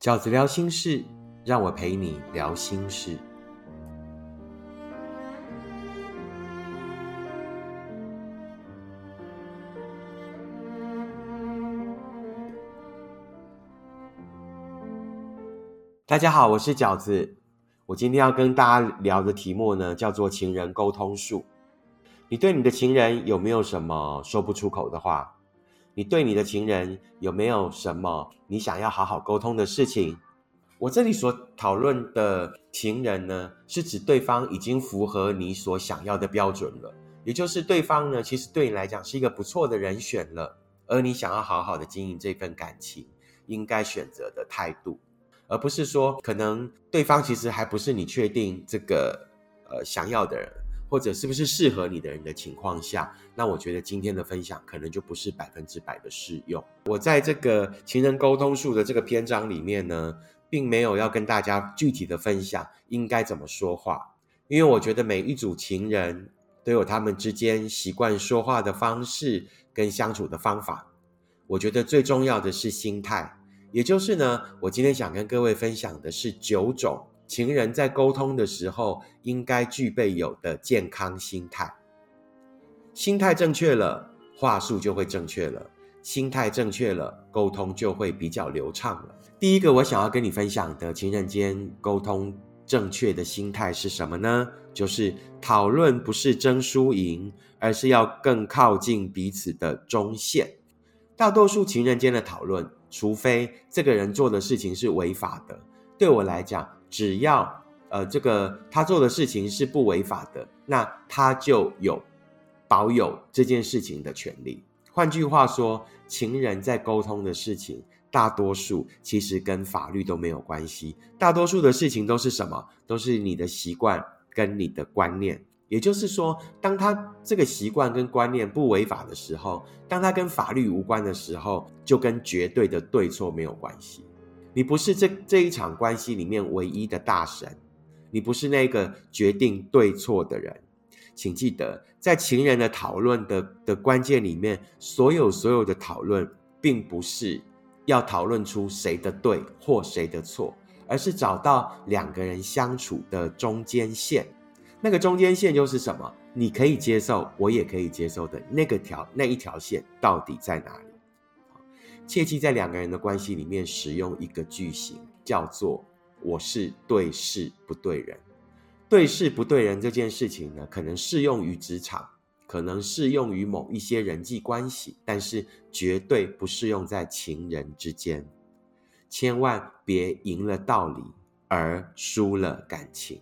饺子聊心事，让我陪你聊心事。大家好，我是饺子。我今天要跟大家聊的题目呢，叫做情人沟通术。你对你的情人有没有什么说不出口的话？你对你的情人有没有什么你想要好好沟通的事情？我这里所讨论的情人呢，是指对方已经符合你所想要的标准了，也就是对方呢，其实对你来讲是一个不错的人选了，而你想要好好的经营这份感情，应该选择的态度，而不是说可能对方其实还不是你确定这个呃想要的人。或者是不是适合你的人的情况下，那我觉得今天的分享可能就不是百分之百的适用。我在这个情人沟通术的这个篇章里面呢，并没有要跟大家具体的分享应该怎么说话，因为我觉得每一组情人都有他们之间习惯说话的方式跟相处的方法。我觉得最重要的是心态，也就是呢，我今天想跟各位分享的是九种。情人在沟通的时候，应该具备有的健康心态。心态正确了，话术就会正确了；心态正确了，沟通就会比较流畅了。第一个，我想要跟你分享的情人间沟通正确的心态是什么呢？就是讨论不是争输赢，而是要更靠近彼此的中线。大多数情人间的讨论，除非这个人做的事情是违法的，对我来讲。只要呃，这个他做的事情是不违法的，那他就有保有这件事情的权利。换句话说，情人在沟通的事情，大多数其实跟法律都没有关系。大多数的事情都是什么？都是你的习惯跟你的观念。也就是说，当他这个习惯跟观念不违法的时候，当他跟法律无关的时候，就跟绝对的对错没有关系。你不是这这一场关系里面唯一的大神，你不是那个决定对错的人，请记得，在情人的讨论的的关键里面，所有所有的讨论，并不是要讨论出谁的对或谁的错，而是找到两个人相处的中间线。那个中间线就是什么？你可以接受，我也可以接受的那个条那一条线到底在哪里？切记在两个人的关系里面使用一个句型，叫做“我是对事不对人”。对事不对人这件事情呢，可能适用于职场，可能适用于某一些人际关系，但是绝对不适用在情人之间。千万别赢了道理而输了感情。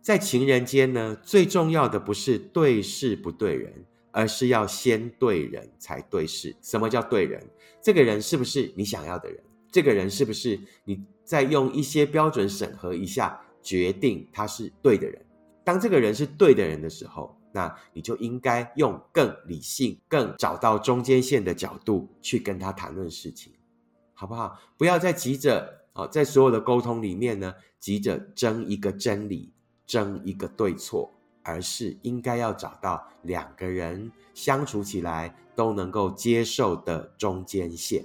在情人间呢，最重要的不是对事不对人。而是要先对人才对事。什么叫对人？这个人是不是你想要的人？这个人是不是你在用一些标准审核一下，决定他是对的人？当这个人是对的人的时候，那你就应该用更理性、更找到中间线的角度去跟他谈论事情，好不好？不要再急着啊，在所有的沟通里面呢，急着争一个真理，争一个对错。而是应该要找到两个人相处起来都能够接受的中间线。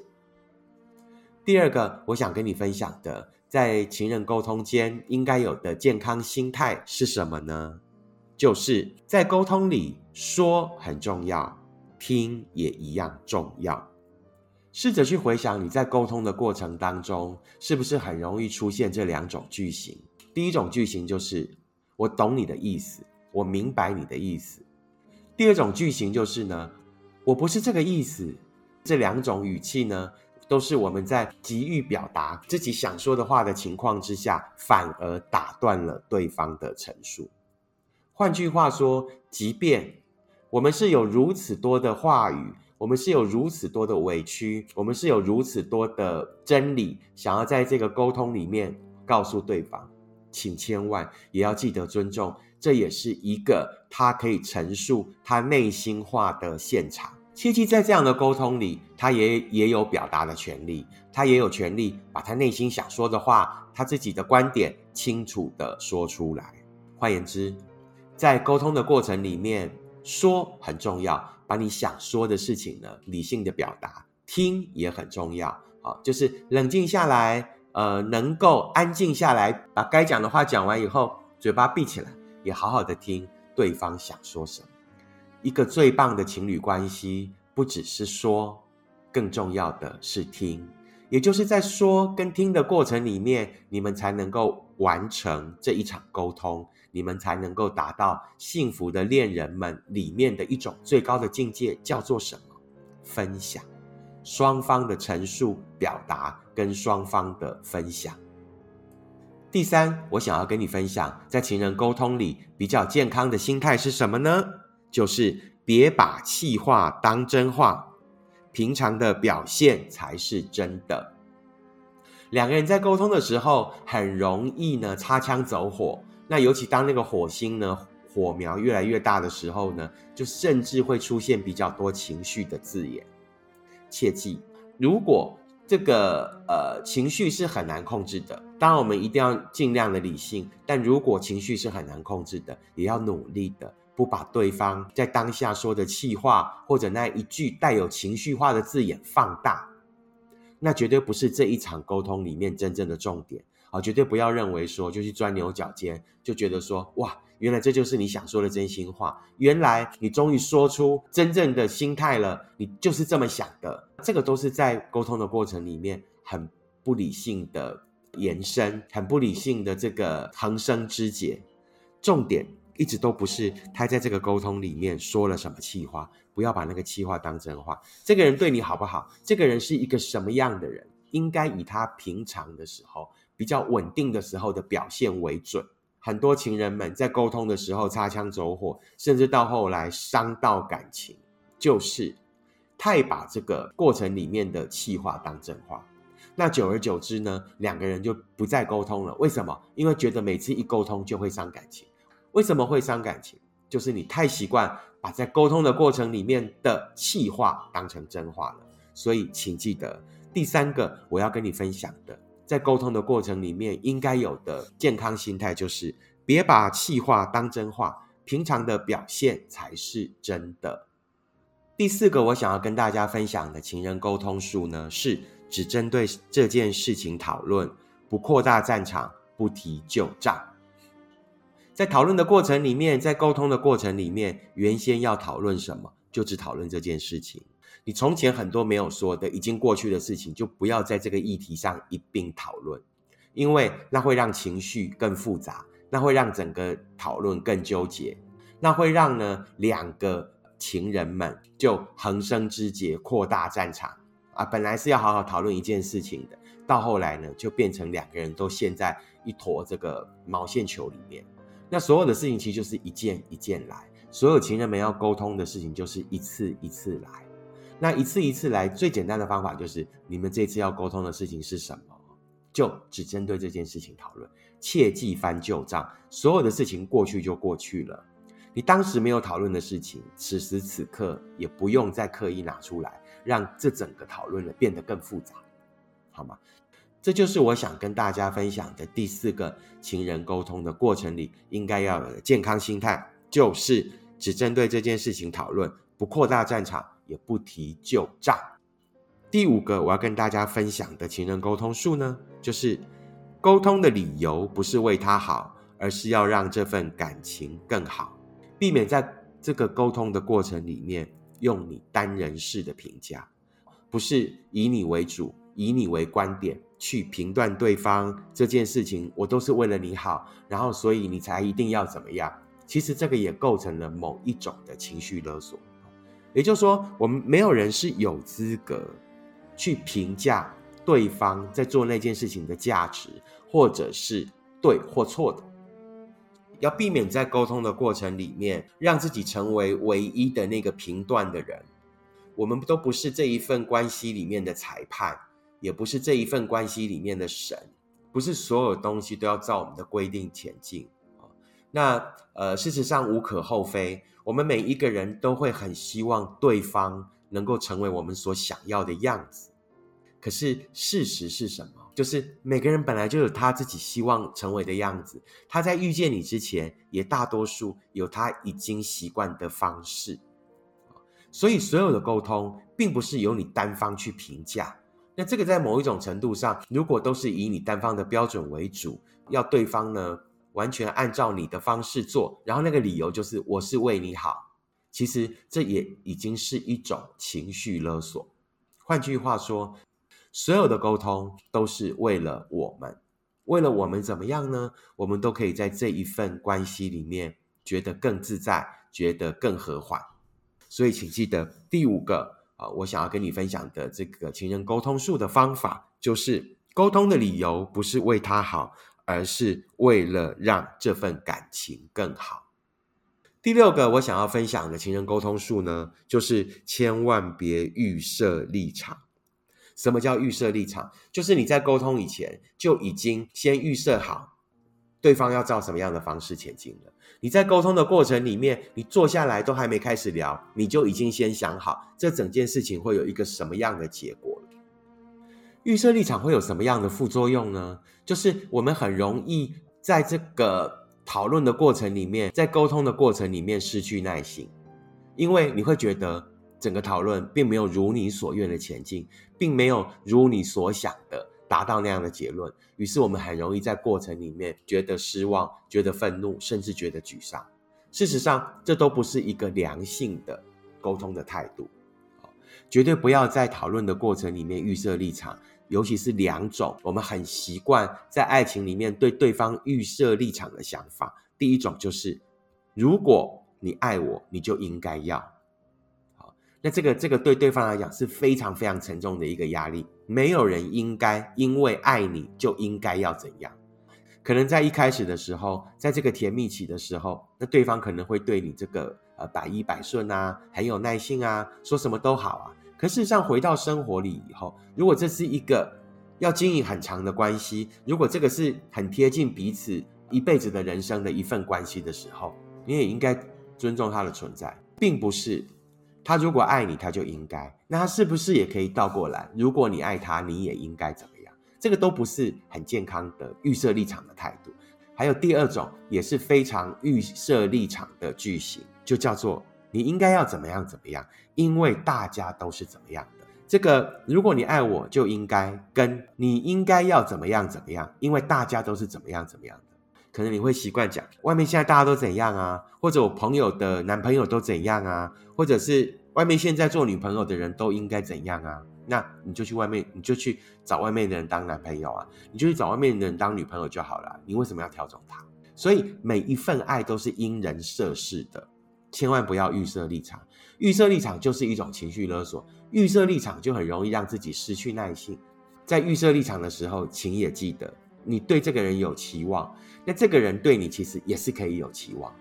第二个，我想跟你分享的，在情人沟通间应该有的健康心态是什么呢？就是在沟通里说很重要，听也一样重要。试着去回想你在沟通的过程当中，是不是很容易出现这两种句型？第一种句型就是我懂你的意思。我明白你的意思。第二种句型就是呢，我不是这个意思。这两种语气呢，都是我们在急于表达自己想说的话的情况之下，反而打断了对方的陈述。换句话说，即便我们是有如此多的话语，我们是有如此多的委屈，我们是有如此多的真理，想要在这个沟通里面告诉对方，请千万也要记得尊重。这也是一个他可以陈述他内心话的现场。切记，在这样的沟通里，他也也有表达的权利，他也有权利把他内心想说的话，他自己的观点清楚的说出来。换言之，在沟通的过程里面，说很重要，把你想说的事情呢理性的表达，听也很重要。好，就是冷静下来，呃，能够安静下来，把该讲的话讲完以后，嘴巴闭起来，也好好的听对方想说什么。一个最棒的情侣关系，不只是说，更重要的是听。也就是在说跟听的过程里面，你们才能够完成这一场沟通，你们才能够达到幸福的恋人们里面的一种最高的境界，叫做什么？分享。双方的陈述、表达跟双方的分享。第三，我想要跟你分享，在情人沟通里比较健康的心态是什么呢？就是别把气话当真话，平常的表现才是真的。两个人在沟通的时候，很容易呢擦枪走火。那尤其当那个火星呢火苗越来越大的时候呢，就甚至会出现比较多情绪的字眼。切记，如果这个呃情绪是很难控制的，当然我们一定要尽量的理性。但如果情绪是很难控制的，也要努力的不把对方在当下说的气话或者那一句带有情绪化的字眼放大，那绝对不是这一场沟通里面真正的重点。啊，绝对不要认为说就去钻牛角尖，就觉得说哇。原来这就是你想说的真心话。原来你终于说出真正的心态了，你就是这么想的。这个都是在沟通的过程里面很不理性的延伸，很不理性的这个横生枝节。重点一直都不是他在这个沟通里面说了什么气话，不要把那个气话当真话。这个人对你好不好？这个人是一个什么样的人？应该以他平常的时候比较稳定的时候的表现为准。很多情人们在沟通的时候擦枪走火，甚至到后来伤到感情，就是太把这个过程里面的气话当真话。那久而久之呢，两个人就不再沟通了。为什么？因为觉得每次一沟通就会伤感情。为什么会伤感情？就是你太习惯把在沟通的过程里面的气话当成真话了。所以，请记得第三个我要跟你分享的。在沟通的过程里面，应该有的健康心态就是别把气话当真话，平常的表现才是真的。第四个，我想要跟大家分享的情人沟通术呢，是只针对这件事情讨论，不扩大战场，不提旧账。在讨论的过程里面，在沟通的过程里面，原先要讨论什么，就只讨论这件事情。你从前很多没有说的、已经过去的事情，就不要在这个议题上一并讨论，因为那会让情绪更复杂，那会让整个讨论更纠结，那会让呢两个情人们就横生枝节、扩大战场啊！本来是要好好讨论一件事情的，到后来呢，就变成两个人都陷在一坨这个毛线球里面。那所有的事情其实就是一件一件来，所有情人们要沟通的事情就是一次一次来。那一次一次来，最简单的方法就是，你们这次要沟通的事情是什么，就只针对这件事情讨论，切忌翻旧账。所有的事情过去就过去了，你当时没有讨论的事情，此时此刻也不用再刻意拿出来，让这整个讨论呢变得更复杂，好吗？这就是我想跟大家分享的第四个情人沟通的过程里应该要有的健康心态，就是只针对这件事情讨论，不扩大战场。也不提旧账。第五个我要跟大家分享的情人沟通术呢，就是沟通的理由不是为他好，而是要让这份感情更好。避免在这个沟通的过程里面用你单人式的评价，不是以你为主，以你为观点去评断对方这件事情，我都是为了你好，然后所以你才一定要怎么样？其实这个也构成了某一种的情绪勒索。也就是说，我们没有人是有资格去评价对方在做那件事情的价值，或者是对或错的。要避免在沟通的过程里面，让自己成为唯一的那个评断的人。我们都不是这一份关系里面的裁判，也不是这一份关系里面的神，不是所有东西都要照我们的规定前进那呃，事实上无可厚非。我们每一个人都会很希望对方能够成为我们所想要的样子，可是事实是什么？就是每个人本来就有他自己希望成为的样子。他在遇见你之前，也大多数有他已经习惯的方式。所以，所有的沟通并不是由你单方去评价，那这个在某一种程度上，如果都是以你单方的标准为主，要对方呢完全按照你的方式做，然后那个理由就是我是为你好，其实这也已经是一种情绪勒索。换句话说，所有的沟通都是为了我们，为了我们怎么样呢？我们都可以在这一份关系里面觉得更自在，觉得更和缓。所以，请记得第五个。啊，我想要跟你分享的这个情人沟通术的方法，就是沟通的理由不是为他好，而是为了让这份感情更好。第六个我想要分享的情人沟通术呢，就是千万别预设立场。什么叫预设立场？就是你在沟通以前就已经先预设好。对方要照什么样的方式前进了？你在沟通的过程里面，你坐下来都还没开始聊，你就已经先想好这整件事情会有一个什么样的结果了。预设立场会有什么样的副作用呢？就是我们很容易在这个讨论的过程里面，在沟通的过程里面失去耐心，因为你会觉得整个讨论并没有如你所愿的前进，并没有如你所想的。达到那样的结论，于是我们很容易在过程里面觉得失望、觉得愤怒，甚至觉得沮丧。事实上，这都不是一个良性的沟通的态度。绝对不要在讨论的过程里面预设立场，尤其是两种我们很习惯在爱情里面对对方预设立场的想法。第一种就是，如果你爱我，你就应该要。那这个这个对对方来讲是非常非常沉重的一个压力。没有人应该因为爱你就应该要怎样。可能在一开始的时候，在这个甜蜜期的时候，那对方可能会对你这个呃百依百顺啊，很有耐心啊，说什么都好啊。可事实上，回到生活里以后，如果这是一个要经营很长的关系，如果这个是很贴近彼此一辈子的人生的一份关系的时候，你也应该尊重他的存在，并不是。他如果爱你，他就应该。那他是不是也可以倒过来？如果你爱他，你也应该怎么样？这个都不是很健康的预设立场的态度。还有第二种，也是非常预设立场的句型，就叫做你应该要怎么样怎么样，因为大家都是怎么样的。这个如果你爱我，就应该跟你应该要怎么样怎么样，因为大家都是怎么样怎么样的。可能你会习惯讲外面现在大家都怎样啊，或者我朋友的男朋友都怎样啊，或者是外面现在做女朋友的人都应该怎样啊？那你就去外面，你就去找外面的人当男朋友啊，你就去找外面的人当女朋友就好了。你为什么要调整他？所以每一份爱都是因人设事的，千万不要预设立场。预设立场就是一种情绪勒索，预设立场就很容易让自己失去耐性。在预设立场的时候，请也记得。你对这个人有期望，那这个人对你其实也是可以有期望，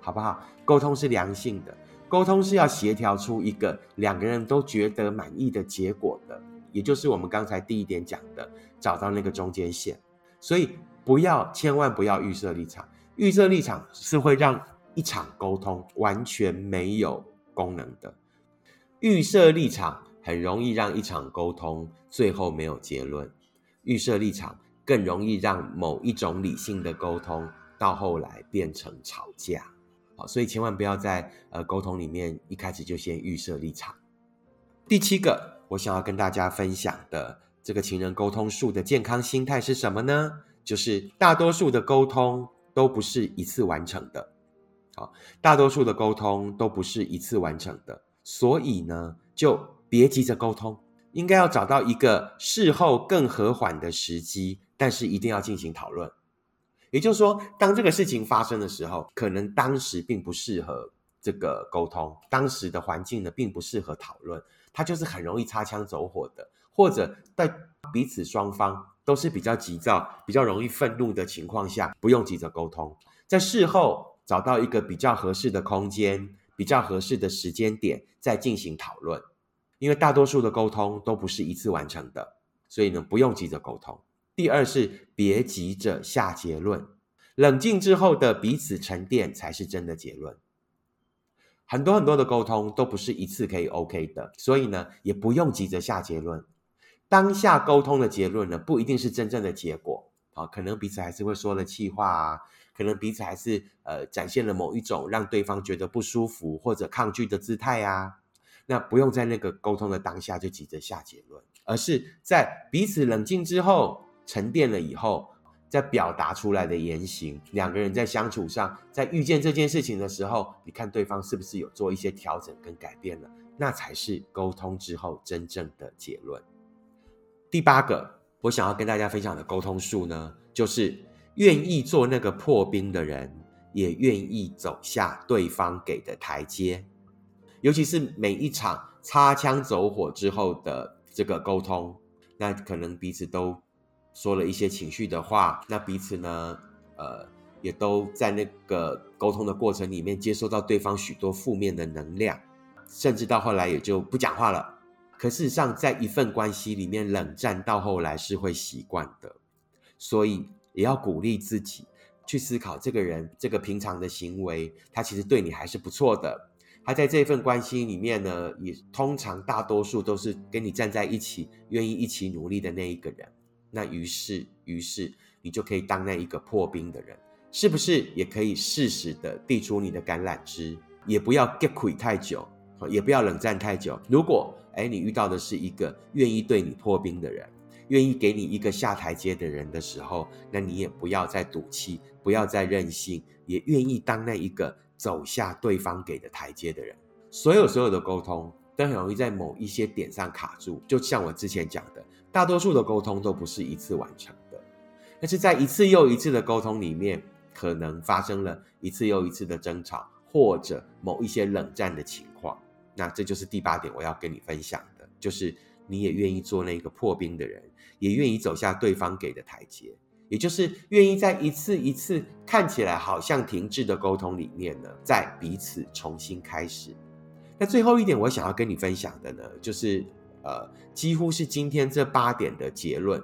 好不好？沟通是良性的，沟通是要协调出一个两个人都觉得满意的结果的，也就是我们刚才第一点讲的，找到那个中间线。所以不要，千万不要预设立场，预设立场是会让一场沟通完全没有功能的。预设立场很容易让一场沟通最后没有结论。预设立场。更容易让某一种理性的沟通到后来变成吵架，好，所以千万不要在呃沟通里面一开始就先预设立场。第七个，我想要跟大家分享的这个情人沟通术的健康心态是什么呢？就是大多数的沟通都不是一次完成的，好，大多数的沟通都不是一次完成的，所以呢，就别急着沟通，应该要找到一个事后更和缓的时机。但是一定要进行讨论，也就是说，当这个事情发生的时候，可能当时并不适合这个沟通，当时的环境呢并不适合讨论，它就是很容易擦枪走火的，或者在彼此双方都是比较急躁、比较容易愤怒的情况下，不用急着沟通，在事后找到一个比较合适的空间、比较合适的时间点再进行讨论，因为大多数的沟通都不是一次完成的，所以呢，不用急着沟通。第二是别急着下结论，冷静之后的彼此沉淀才是真的结论。很多很多的沟通都不是一次可以 OK 的，所以呢，也不用急着下结论。当下沟通的结论呢，不一定是真正的结果啊，可能彼此还是会说了气话啊，可能彼此还是呃展现了某一种让对方觉得不舒服或者抗拒的姿态啊。那不用在那个沟通的当下就急着下结论。而是在彼此冷静之后、沉淀了以后，再表达出来的言行。两个人在相处上，在遇见这件事情的时候，你看对方是不是有做一些调整跟改变了？那才是沟通之后真正的结论。第八个，我想要跟大家分享的沟通术呢，就是愿意做那个破冰的人，也愿意走下对方给的台阶。尤其是每一场擦枪走火之后的这个沟通，那可能彼此都说了一些情绪的话，那彼此呢，呃，也都在那个沟通的过程里面接收到对方许多负面的能量。甚至到后来也就不讲话了。可事实上，在一份关系里面，冷战到后来是会习惯的。所以也要鼓励自己去思考，这个人这个平常的行为，他其实对你还是不错的。他在这份关系里面呢，也通常大多数都是跟你站在一起，愿意一起努力的那一个人。那于是，于是你就可以当那一个破冰的人，是不是？也可以适时的递出你的橄榄枝，也不要 get 亏太久。也不要冷战太久。如果哎，你遇到的是一个愿意对你破冰的人，愿意给你一个下台阶的人的时候，那你也不要再赌气，不要再任性，也愿意当那一个走下对方给的台阶的人。所有所有的沟通都很容易在某一些点上卡住，就像我之前讲的，大多数的沟通都不是一次完成的，但是在一次又一次的沟通里面，可能发生了一次又一次的争吵，或者某一些冷战的情况。那这就是第八点，我要跟你分享的，就是你也愿意做那个破冰的人，也愿意走下对方给的台阶，也就是愿意在一次一次看起来好像停滞的沟通里面呢，在彼此重新开始。那最后一点，我想要跟你分享的呢，就是呃，几乎是今天这八点的结论。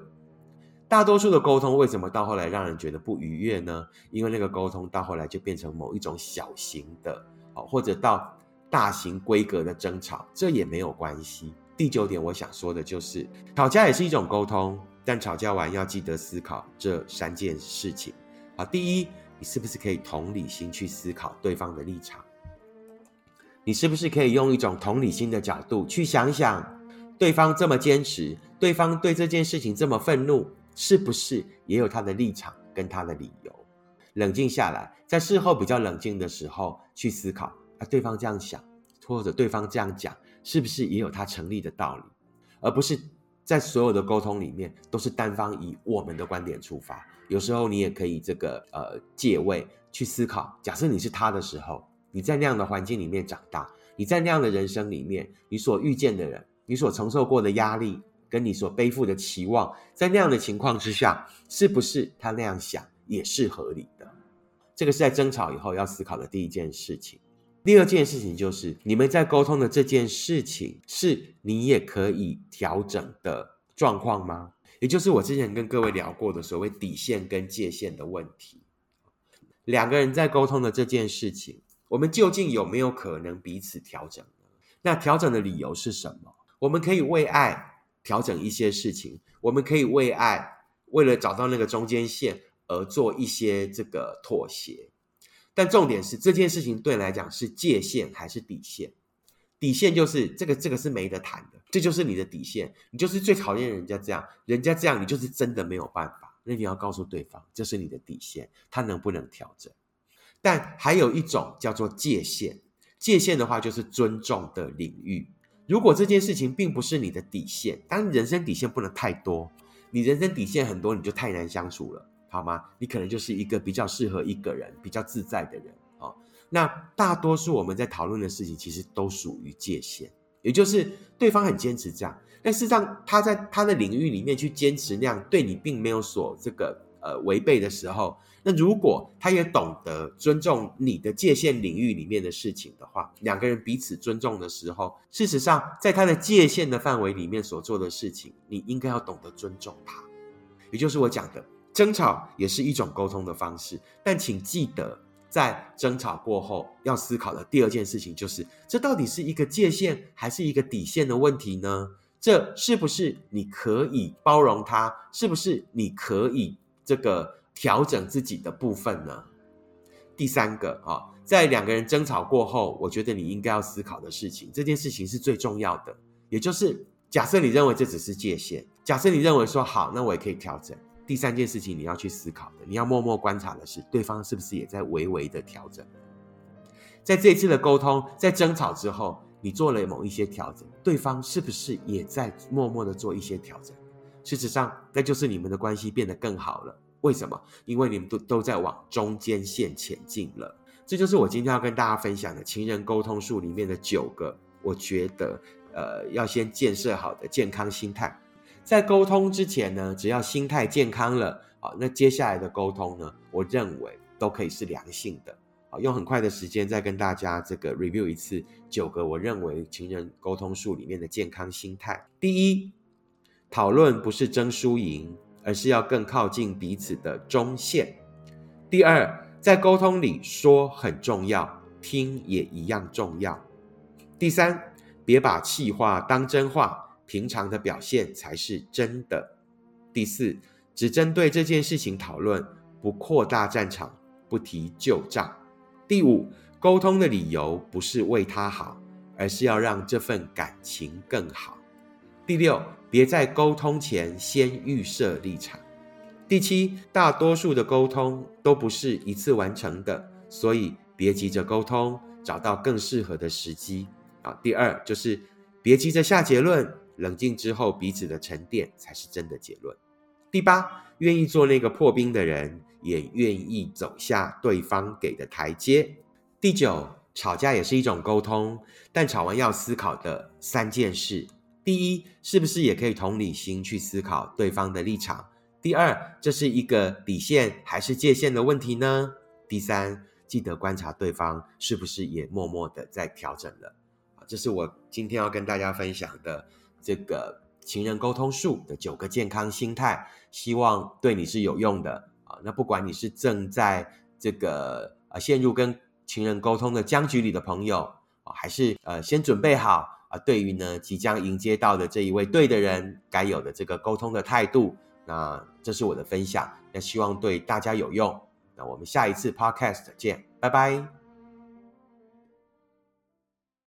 大多数的沟通为什么到后来让人觉得不愉悦呢？因为那个沟通到后来就变成某一种小型的，哦，或者到。大型规格的争吵，这也没有关系。第九点，我想说的就是，吵架也是一种沟通，但吵架完要记得思考这三件事情。好，第一，你是不是可以同理心去思考对方的立场？你是不是可以用一种同理心的角度去想想，对方这么坚持，对方对这件事情这么愤怒，是不是也有他的立场跟他的理由？冷静下来，在事后比较冷静的时候去思考。啊，对方这样想，或者对方这样讲，是不是也有他成立的道理？而不是在所有的沟通里面都是单方以我们的观点出发。有时候你也可以这个呃借位去思考。假设你是他的时候，你在那样的环境里面长大，你在那样的人生里面，你所遇见的人，你所承受过的压力，跟你所背负的期望，在那样的情况之下，是不是他那样想也是合理的？这个是在争吵以后要思考的第一件事情。第二件事情就是，你们在沟通的这件事情，是你也可以调整的状况吗？也就是我之前跟各位聊过的所谓底线跟界限的问题。两个人在沟通的这件事情，我们究竟有没有可能彼此调整呢？那调整的理由是什么？我们可以为爱调整一些事情，我们可以为爱，为了找到那个中间线而做一些这个妥协。但重点是这件事情对你来讲是界限还是底线？底线就是这个，这个是没得谈的，这就是你的底线。你就是最讨厌人家这样，人家这样，你就是真的没有办法。那你要告诉对方，这是你的底线，他能不能调整？但还有一种叫做界限，界限的话就是尊重的领域。如果这件事情并不是你的底线，当然人生底线不能太多，你人生底线很多，你就太难相处了。好吗？你可能就是一个比较适合一个人、比较自在的人哦。那大多数我们在讨论的事情，其实都属于界限，也就是对方很坚持这样，但事实上他在他的领域里面去坚持那样，对你并没有所这个呃违背的时候，那如果他也懂得尊重你的界限领域里面的事情的话，两个人彼此尊重的时候，事实上在他的界限的范围里面所做的事情，你应该要懂得尊重他，也就是我讲的。争吵也是一种沟通的方式，但请记得，在争吵过后要思考的第二件事情就是：这到底是一个界限还是一个底线的问题呢？这是不是你可以包容它？是不是你可以这个调整自己的部分呢？第三个啊，在两个人争吵过后，我觉得你应该要思考的事情，这件事情是最重要的，也就是。假设你认为这只是界限，假设你认为说好，那我也可以调整。第三件事情你要去思考的，你要默默观察的是，对方是不是也在微微的调整。在这一次的沟通，在争吵之后，你做了某一些调整，对方是不是也在默默的做一些调整？事实上，那就是你们的关系变得更好了。为什么？因为你们都都在往中间线前进了。这就是我今天要跟大家分享的情人沟通术里面的九个，我觉得呃要先建设好的健康心态。在沟通之前呢，只要心态健康了啊，那接下来的沟通呢，我认为都可以是良性的。好，用很快的时间再跟大家这个 review 一次九个我认为情人沟通术里面的健康心态。第一，讨论不是争输赢，而是要更靠近彼此的中线。第二，在沟通里说很重要，听也一样重要。第三，别把气话当真话。平常的表现才是真的。第四，只针对这件事情讨论，不扩大战场，不提旧账。第五，沟通的理由不是为他好，而是要让这份感情更好。第六，别在沟通前先预设立场。第七，大多数的沟通都不是一次完成的，所以别急着沟通，找到更适合的时机。啊，第二就是别急着下结论。冷静之后，彼此的沉淀才是真的结论。第八，愿意做那个破冰的人，也愿意走下对方给的台阶。第九，吵架也是一种沟通，但吵完要思考的三件事：第一，是不是也可以同理心去思考对方的立场？第二，这是一个底线还是界限的问题呢？第三，记得观察对方是不是也默默的在调整了。这是我今天要跟大家分享的。这个情人沟通术的九个健康心态，希望对你是有用的啊。那不管你是正在这个呃陷入跟情人沟通的僵局里的朋友啊，还是呃先准备好啊，对于呢即将迎接到的这一位对的人该有的这个沟通的态度，那这是我的分享，那希望对大家有用。那我们下一次 podcast 见，拜拜。